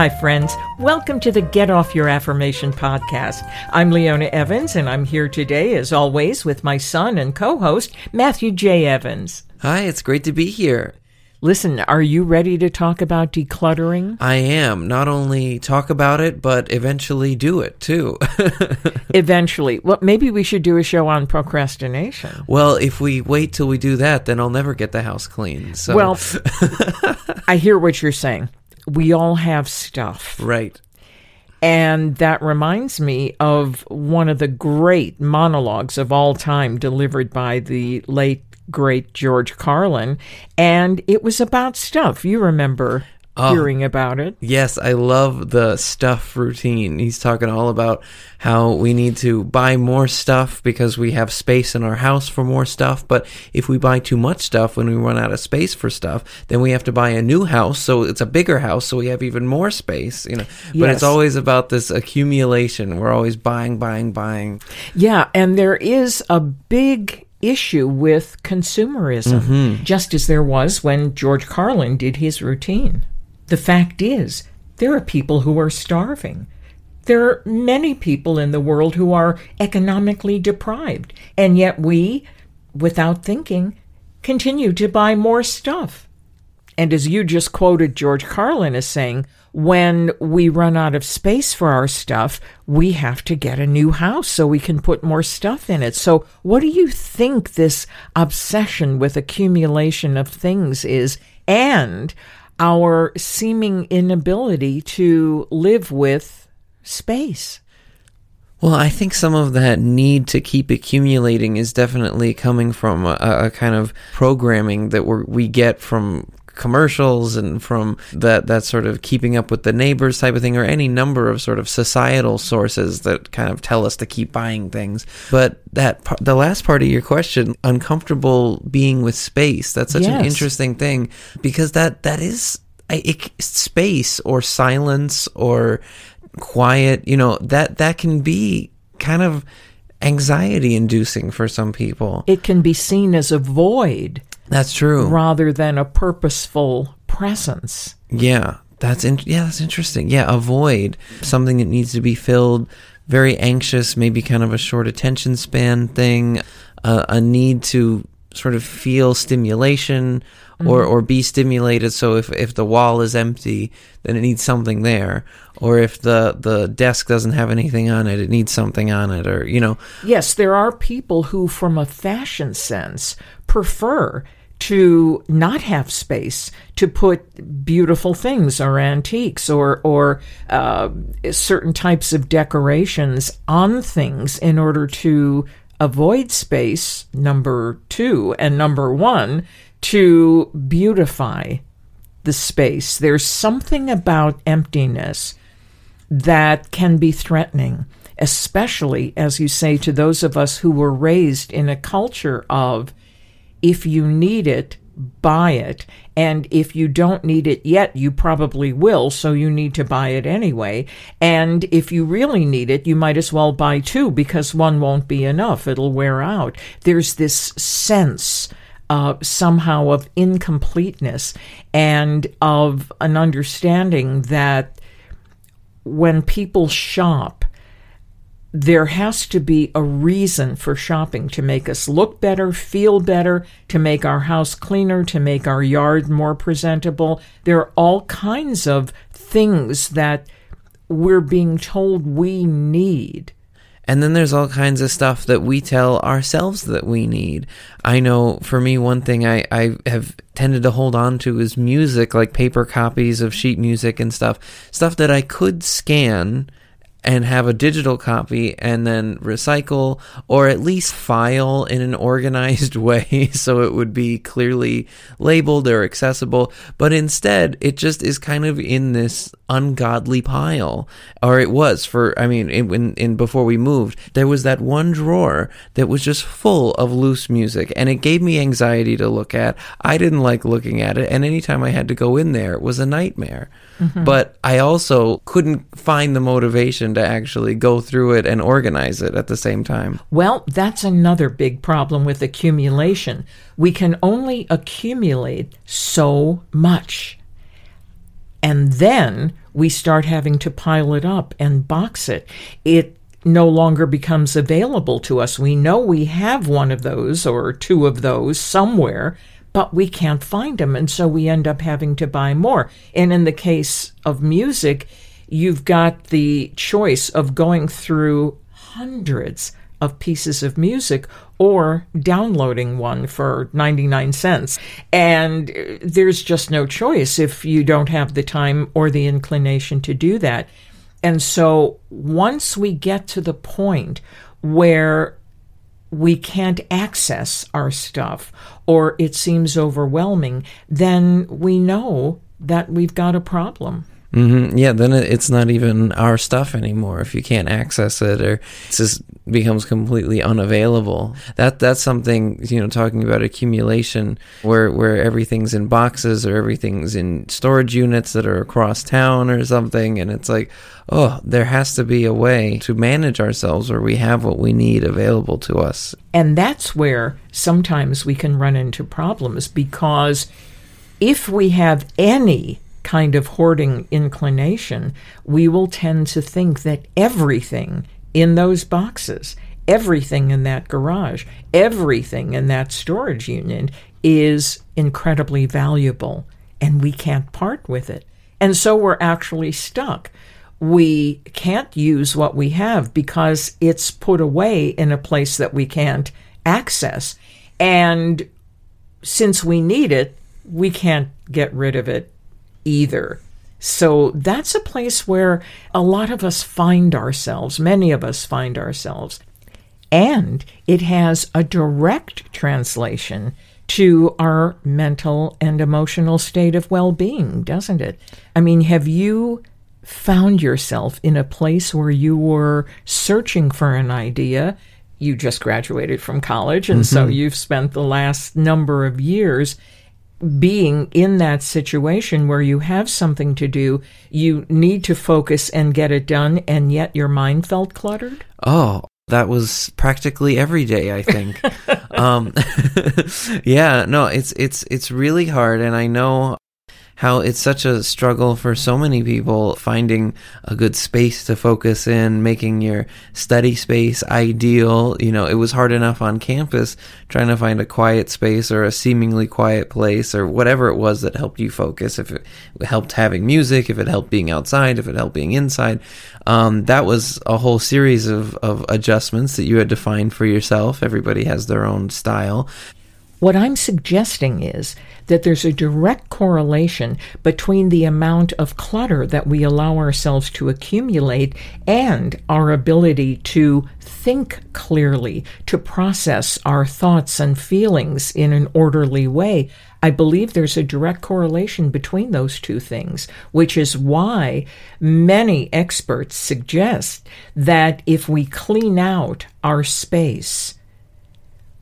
Hi, friends. Welcome to the Get Off Your Affirmation podcast. I'm Leona Evans, and I'm here today, as always, with my son and co host, Matthew J. Evans. Hi, it's great to be here. Listen, are you ready to talk about decluttering? I am. Not only talk about it, but eventually do it too. eventually. Well, maybe we should do a show on procrastination. Well, if we wait till we do that, then I'll never get the house clean. So. Well, I hear what you're saying we all have stuff. Right. And that reminds me of one of the great monologues of all time delivered by the late, great George Carlin. And it was about stuff. You remember oh, hearing about it. Yes, I love the stuff routine. He's talking all about how we need to buy more stuff because we have space in our house for more stuff. But if we buy too much stuff when we run out of space for stuff, then we have to buy a new house. So it's a bigger house. So we have even more space, you know. But yes. it's always about this accumulation. We're always buying, buying, buying. Yeah. And there is a big issue with consumerism, mm-hmm. just as there was when George Carlin did his routine. The fact is, there are people who are starving. There are many people in the world who are economically deprived, and yet we, without thinking, continue to buy more stuff. And as you just quoted George Carlin as saying, when we run out of space for our stuff, we have to get a new house so we can put more stuff in it. So, what do you think this obsession with accumulation of things is? And our seeming inability to live with space. Well, I think some of that need to keep accumulating is definitely coming from a, a kind of programming that we get from commercials and from that that sort of keeping up with the neighbors type of thing or any number of sort of societal sources that kind of tell us to keep buying things. But that the last part of your question uncomfortable being with space that's such yes. an interesting thing because that that is it, space or silence or quiet you know that that can be kind of anxiety inducing for some people. It can be seen as a void that's true. Rather than a purposeful presence. Yeah, that's in- yeah, that's interesting. Yeah, avoid something that needs to be filled. Very anxious, maybe kind of a short attention span thing, uh, a need to sort of feel stimulation or mm-hmm. or be stimulated so if if the wall is empty then it needs something there or if the the desk doesn't have anything on it it needs something on it or you know yes there are people who from a fashion sense prefer to not have space to put beautiful things or antiques or or uh, certain types of decorations on things in order to avoid space. Number two and number one to beautify the space. There's something about emptiness that can be threatening, especially as you say to those of us who were raised in a culture of if you need it, buy it. And if you don't need it yet, you probably will, so you need to buy it anyway. And if you really need it, you might as well buy two because one won't be enough. It'll wear out. There's this sense uh, somehow of incompleteness and of an understanding that when people shop, there has to be a reason for shopping to make us look better, feel better, to make our house cleaner, to make our yard more presentable. There are all kinds of things that we're being told we need. And then there's all kinds of stuff that we tell ourselves that we need. I know for me, one thing I, I have tended to hold on to is music, like paper copies of sheet music and stuff. Stuff that I could scan and have a digital copy and then recycle or at least file in an organized way so it would be clearly labeled or accessible. But instead, it just is kind of in this ungodly pile. Or it was for, I mean, in, in before we moved, there was that one drawer that was just full of loose music and it gave me anxiety to look at. I didn't like looking at it. And anytime I had to go in there, it was a nightmare. Mm-hmm. But I also couldn't find the motivation to actually go through it and organize it at the same time. Well, that's another big problem with accumulation. We can only accumulate so much. And then we start having to pile it up and box it. It no longer becomes available to us. We know we have one of those or two of those somewhere, but we can't find them. And so we end up having to buy more. And in the case of music, you've got the choice of going through hundreds of pieces of music or downloading one for 99 cents. And uh, there's just no choice if you don't have the time or the inclination to do that. And so once we get to the point where we can't access our stuff or it seems overwhelming, then we know that we've got a problem. Mm-hmm. Yeah, then it's not even our stuff anymore if you can't access it, or it just becomes completely unavailable. That that's something you know. Talking about accumulation, where where everything's in boxes or everything's in storage units that are across town or something, and it's like, oh, there has to be a way to manage ourselves where we have what we need available to us. And that's where sometimes we can run into problems because if we have any kind of hoarding inclination, we will tend to think that everything in those boxes, everything in that garage, everything in that storage unit is incredibly valuable and we can't part with it. And so we're actually stuck. We can't use what we have because it's put away in a place that we can't access. And since we need it, we can't get rid of it either. So that's a place where a lot of us find ourselves, many of us find ourselves. And it has a direct translation to our mental and emotional state of well being, doesn't it? I mean, have you found yourself in a place where you were searching for an idea? You just graduated from college, and mm-hmm. so you've spent the last number of years being in that situation where you have something to do, you need to focus and get it done, and yet your mind felt cluttered? Oh, that was practically every day i think um, yeah no it's it's it's really hard and i know how it's such a struggle for so many people finding a good space to focus in, making your study space ideal. You know, it was hard enough on campus trying to find a quiet space or a seemingly quiet place or whatever it was that helped you focus. If it helped having music, if it helped being outside, if it helped being inside. Um, that was a whole series of, of adjustments that you had to find for yourself. Everybody has their own style. What I'm suggesting is that there's a direct correlation between the amount of clutter that we allow ourselves to accumulate and our ability to think clearly, to process our thoughts and feelings in an orderly way. I believe there's a direct correlation between those two things, which is why many experts suggest that if we clean out our space,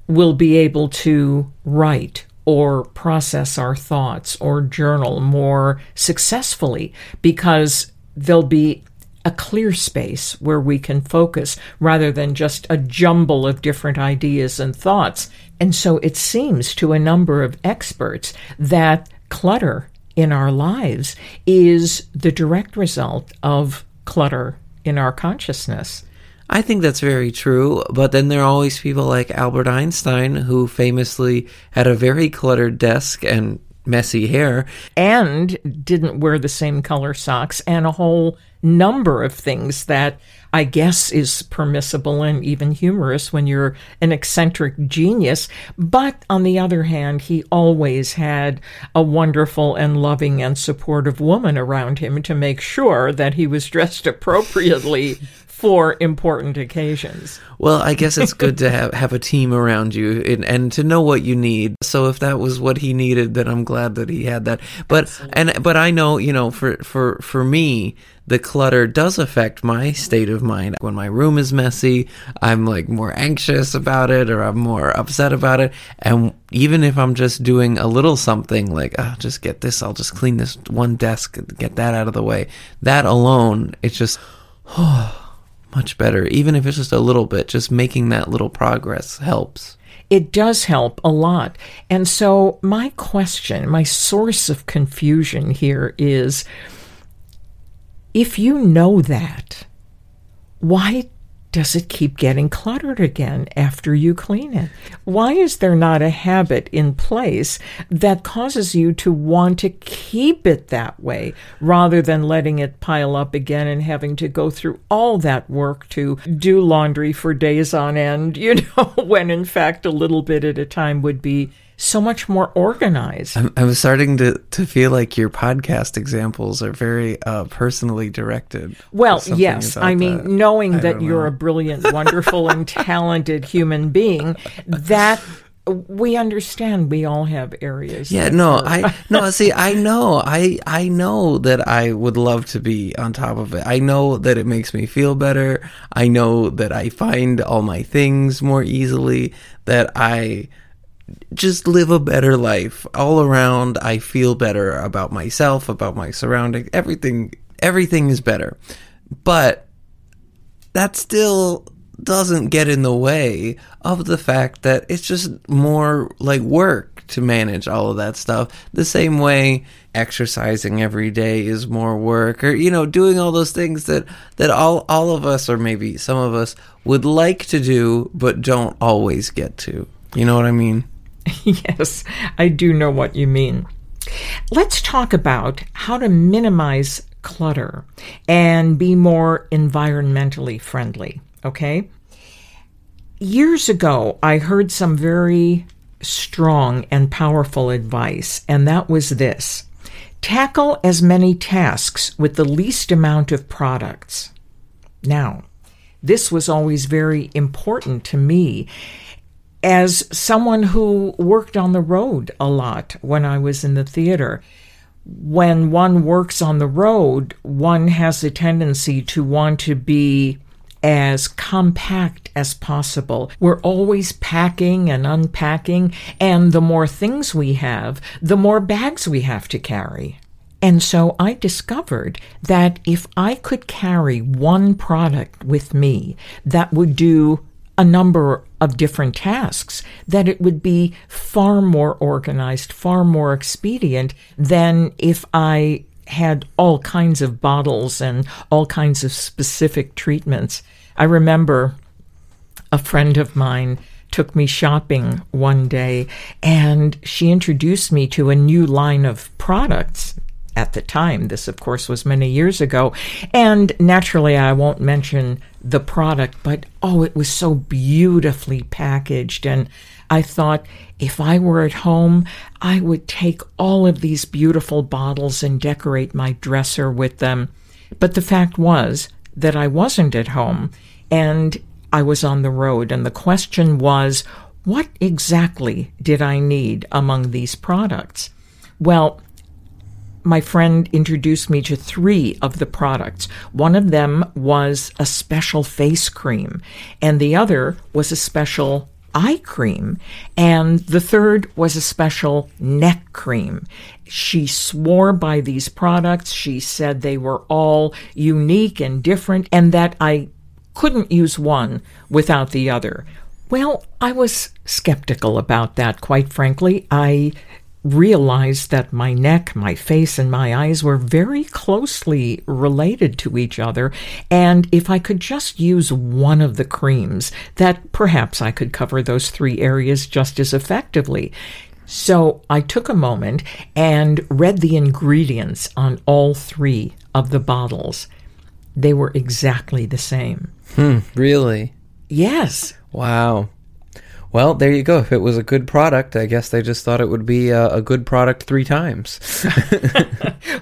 will be able to write or process our thoughts or journal more successfully because there'll be a clear space where we can focus rather than just a jumble of different ideas and thoughts. And so it seems to a number of experts that clutter in our lives is the direct result of clutter in our consciousness. I think that's very true, but then there are always people like Albert Einstein who famously had a very cluttered desk and messy hair. And didn't wear the same color socks and a whole number of things that I guess is permissible and even humorous when you're an eccentric genius. But on the other hand, he always had a wonderful and loving and supportive woman around him to make sure that he was dressed appropriately for important occasions. Well, I guess it's good to have, have a team around you and, and to know what you need. So if that was what he needed, then I'm glad that he had that. But Absolutely. and but I know, you know, for for for me, the clutter does affect my state of mind. When my room is messy, I'm like more anxious about it or I'm more upset about it. And even if I'm just doing a little something like, oh, just get this, I'll just clean this one desk, get that out of the way. That alone, it's just, oh, much better. Even if it's just a little bit, just making that little progress helps. It does help a lot. And so, my question, my source of confusion here is if you know that, why does it keep getting cluttered again after you clean it? Why is there not a habit in place that causes you to want to keep it that way rather than letting it pile up again and having to go through all that work to do laundry for days on end, you know, when in fact a little bit at a time would be so much more organized. I'm, I'm starting to, to feel like your podcast examples are very uh, personally directed. Well, yes. I mean, that. knowing I that you're know. a brilliant, wonderful, and talented human being, that we understand we all have areas. Yeah, no, are- I no. See, I know, I I know that I would love to be on top of it. I know that it makes me feel better. I know that I find all my things more easily. That I just live a better life all around. I feel better about myself, about my surroundings. Everything, everything is better. But that still doesn't get in the way of the fact that it's just more like work to manage all of that stuff. The same way exercising every day is more work or you know doing all those things that that all all of us or maybe some of us would like to do but don't always get to. You know what I mean? yes, I do know what you mean. Let's talk about how to minimize clutter and be more environmentally friendly, okay? Years ago, I heard some very strong and powerful advice, and that was this tackle as many tasks with the least amount of products. Now, this was always very important to me as someone who worked on the road a lot when I was in the theater. When one works on the road, one has a tendency to want to be as compact as possible. We're always packing and unpacking, and the more things we have, the more bags we have to carry. And so I discovered that if I could carry one product with me that would do a number of different tasks, that it would be far more organized, far more expedient than if I had all kinds of bottles and all kinds of specific treatments. I remember a friend of mine took me shopping one day and she introduced me to a new line of products at the time. This, of course, was many years ago. And naturally, I won't mention the product, but oh, it was so beautifully packaged. And I thought if I were at home, I would take all of these beautiful bottles and decorate my dresser with them. But the fact was that I wasn't at home and I was on the road. And the question was, what exactly did I need among these products? Well, my friend introduced me to three of the products. One of them was a special face cream, and the other was a special eye cream, and the third was a special neck cream. She swore by these products. She said they were all unique and different, and that I couldn't use one without the other. Well, I was skeptical about that, quite frankly. I realized that my neck, my face, and my eyes were very closely related to each other, and if I could just use one of the creams, that perhaps I could cover those three areas just as effectively. So I took a moment and read the ingredients on all three of the bottles. They were exactly the same. Hmm, Really? Yes, Wow. Well, there you go. If it was a good product, I guess they just thought it would be a, a good product three times.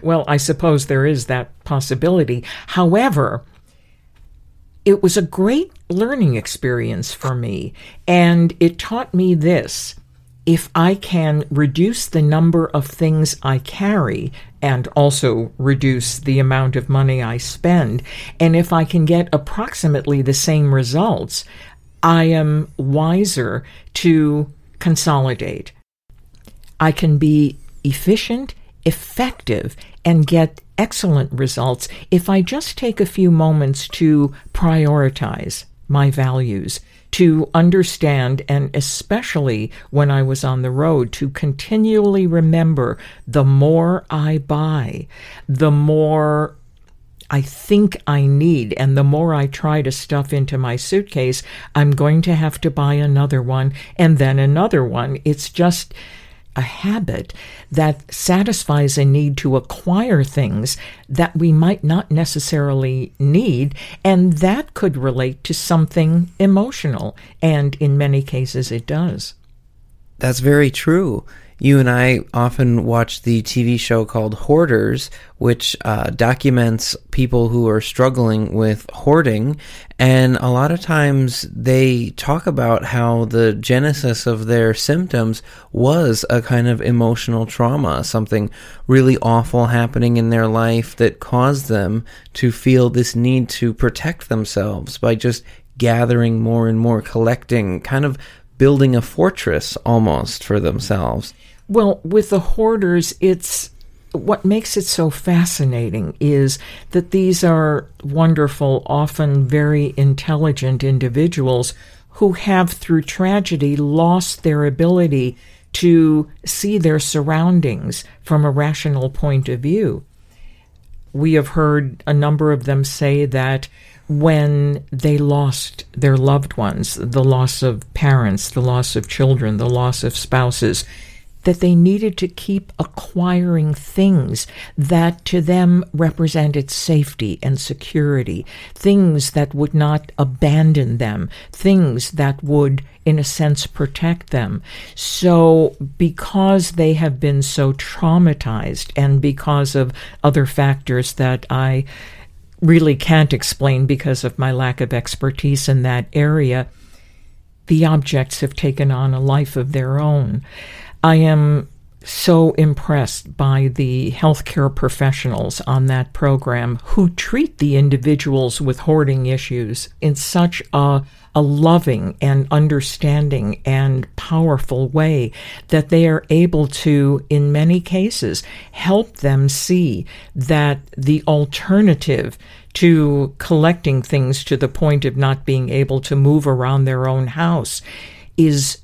Well, I suppose there is that possibility. However, it was a great learning experience for me, and it taught me this. If I can reduce the number of things I carry and also reduce the amount of money I spend, and if I can get approximately the same results, I am wiser to consolidate. I can be efficient, effective, and get excellent results if I just take a few moments to prioritize my values, to understand, and especially when I was on the road, to continually remember the more I buy, the more I think I need, and the more I try to stuff into my suitcase, I'm going to have to buy another one and then another one. It's just a habit that satisfies a need to acquire things that we might not necessarily need, and that could relate to something emotional, and in many cases it does. That's very true you and I often watch the TV show called Hoarders, which uh, documents people who are struggling with hoarding. And a lot of times they talk about how the genesis of their symptoms was a kind of emotional trauma, something really awful happening in their life that caused them to feel this need to protect themselves by just gathering more and more, collecting, kind of building a fortress almost for themselves. Well, with the hoarders, it's what makes it so fascinating is that these are wonderful, often very intelligent individuals who have, through tragedy, lost their ability to see their surroundings from a rational point of view. We have heard a number of them say that when they lost their loved ones, the loss of parents, the loss of children, the loss of spouses, that they needed to keep acquiring things that to them represented safety and security, things that would not abandon them, things that would, in a sense, protect them. So, because they have been so traumatized and because of other factors that I really can't explain because of my lack of expertise in that area, the objects have taken on a life of their own. I am so impressed by the healthcare professionals on that program who treat the individuals with hoarding issues in such a, a loving and understanding and powerful way that they are able to, in many cases, help them see that the alternative to collecting things to the point of not being able to move around their own house is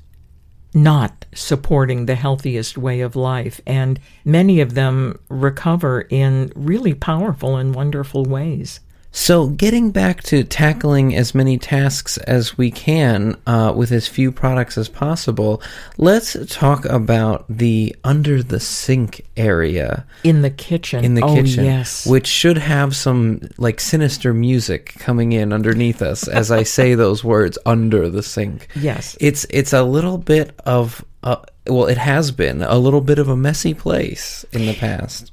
not supporting the healthiest way of life. And many of them recover in really powerful and wonderful ways. So, getting back to tackling as many tasks as we can uh, with as few products as possible, let's talk about the under the sink area in the kitchen. In the oh, kitchen, yes, which should have some like sinister music coming in underneath us as I say those words under the sink. Yes, it's it's a little bit of uh, well, it has been a little bit of a messy place in the past.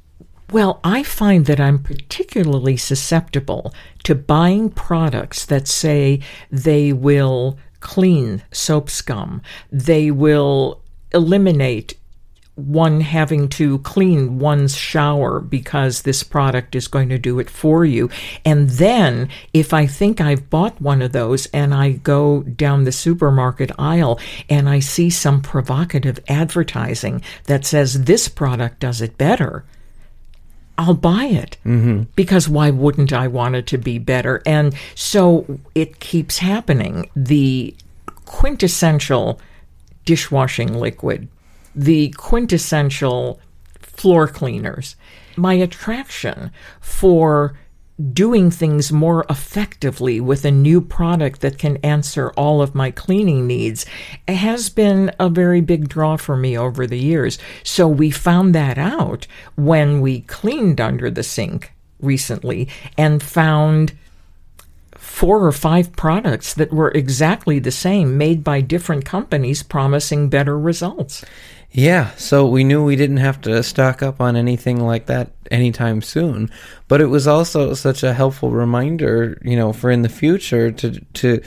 Well, I find that I'm particularly susceptible to buying products that say they will clean soap scum, they will eliminate one having to clean one's shower because this product is going to do it for you. And then, if I think I've bought one of those and I go down the supermarket aisle and I see some provocative advertising that says this product does it better, I'll buy it mm-hmm. because why wouldn't I want it to be better? And so it keeps happening. The quintessential dishwashing liquid, the quintessential floor cleaners, my attraction for doing things more effectively with a new product that can answer all of my cleaning needs has been a very big draw for me over the years. So we found that out when we cleaned under the sink recently and found four or five products that were exactly the same made by different companies promising better results. Yeah, so we knew we didn't have to stock up on anything like that anytime soon. But it was also such a helpful reminder, you know, for in the future to to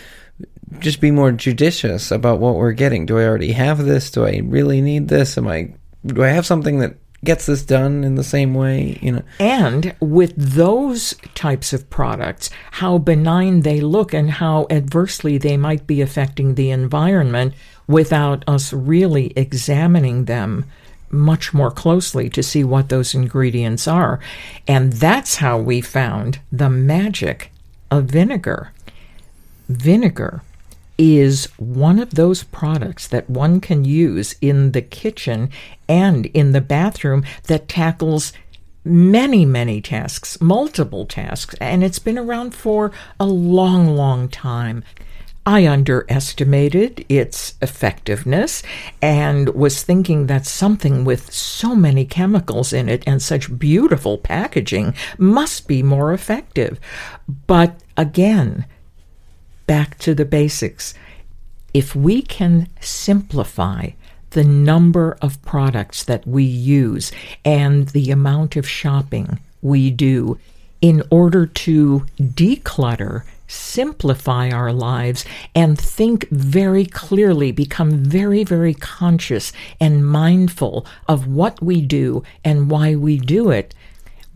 just be more judicious about what we're getting. Do I already have this? Do I really need this? Am I do I have something that gets this done in the same way, you know? And with those types of products, how benign they look and how adversely they might be affecting the environment without us really examining them much more closely to see what those ingredients are. And that's how we found the magic of vinegar. Vinegar is one of those products that one can use in the kitchen and in the bathroom that tackles many, many tasks, multiple tasks, and it's been around for a long, long time. I underestimated its effectiveness and was thinking that something with so many chemicals in it and such beautiful packaging must be more effective. But again, back to the basics. If we can simplify the number of products that we use and the amount of shopping we do in order to declutter simplify our lives and think very clearly, become very, very conscious and mindful of what we do and why we do it,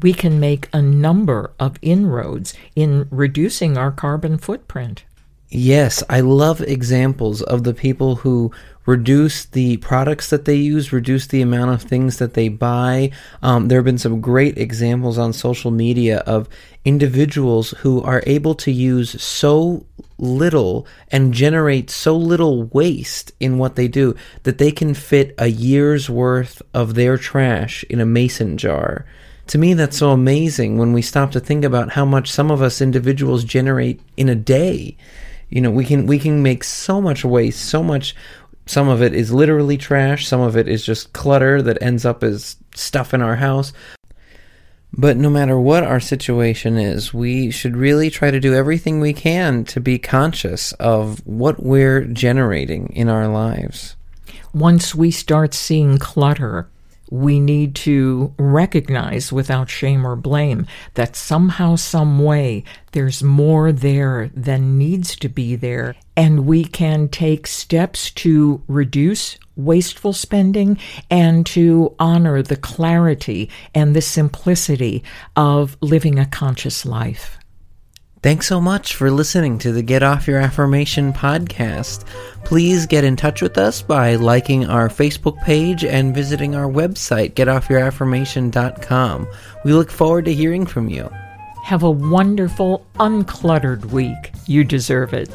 we can make a number of inroads in reducing our carbon footprint. Yes, I love examples of the people who reduce the products that they use, reduce the amount of things that they buy. Um, there have been some great examples on social media of individuals who are able to use so little and generate so little waste in what they do that they can fit a year's worth of their trash in a mason jar. To me, that's so amazing when we stop to think about how much some of us individuals generate in a day. You know, we can we can make so much waste, so much some of it is literally trash, some of it is just clutter that ends up as stuff in our house. But no matter what our situation is, we should really try to do everything we can to be conscious of what we're generating in our lives. Once we start seeing clutter we need to recognize without shame or blame that somehow, some way, there's more there than needs to be there. And we can take steps to reduce wasteful spending and to honor the clarity and the simplicity of living a conscious life. Thanks so much for listening to the Get Off Your Affirmation podcast. Please get in touch with us by liking our Facebook page and visiting our website, getoffyouraffirmation.com. We look forward to hearing from you. Have a wonderful, uncluttered week. You deserve it.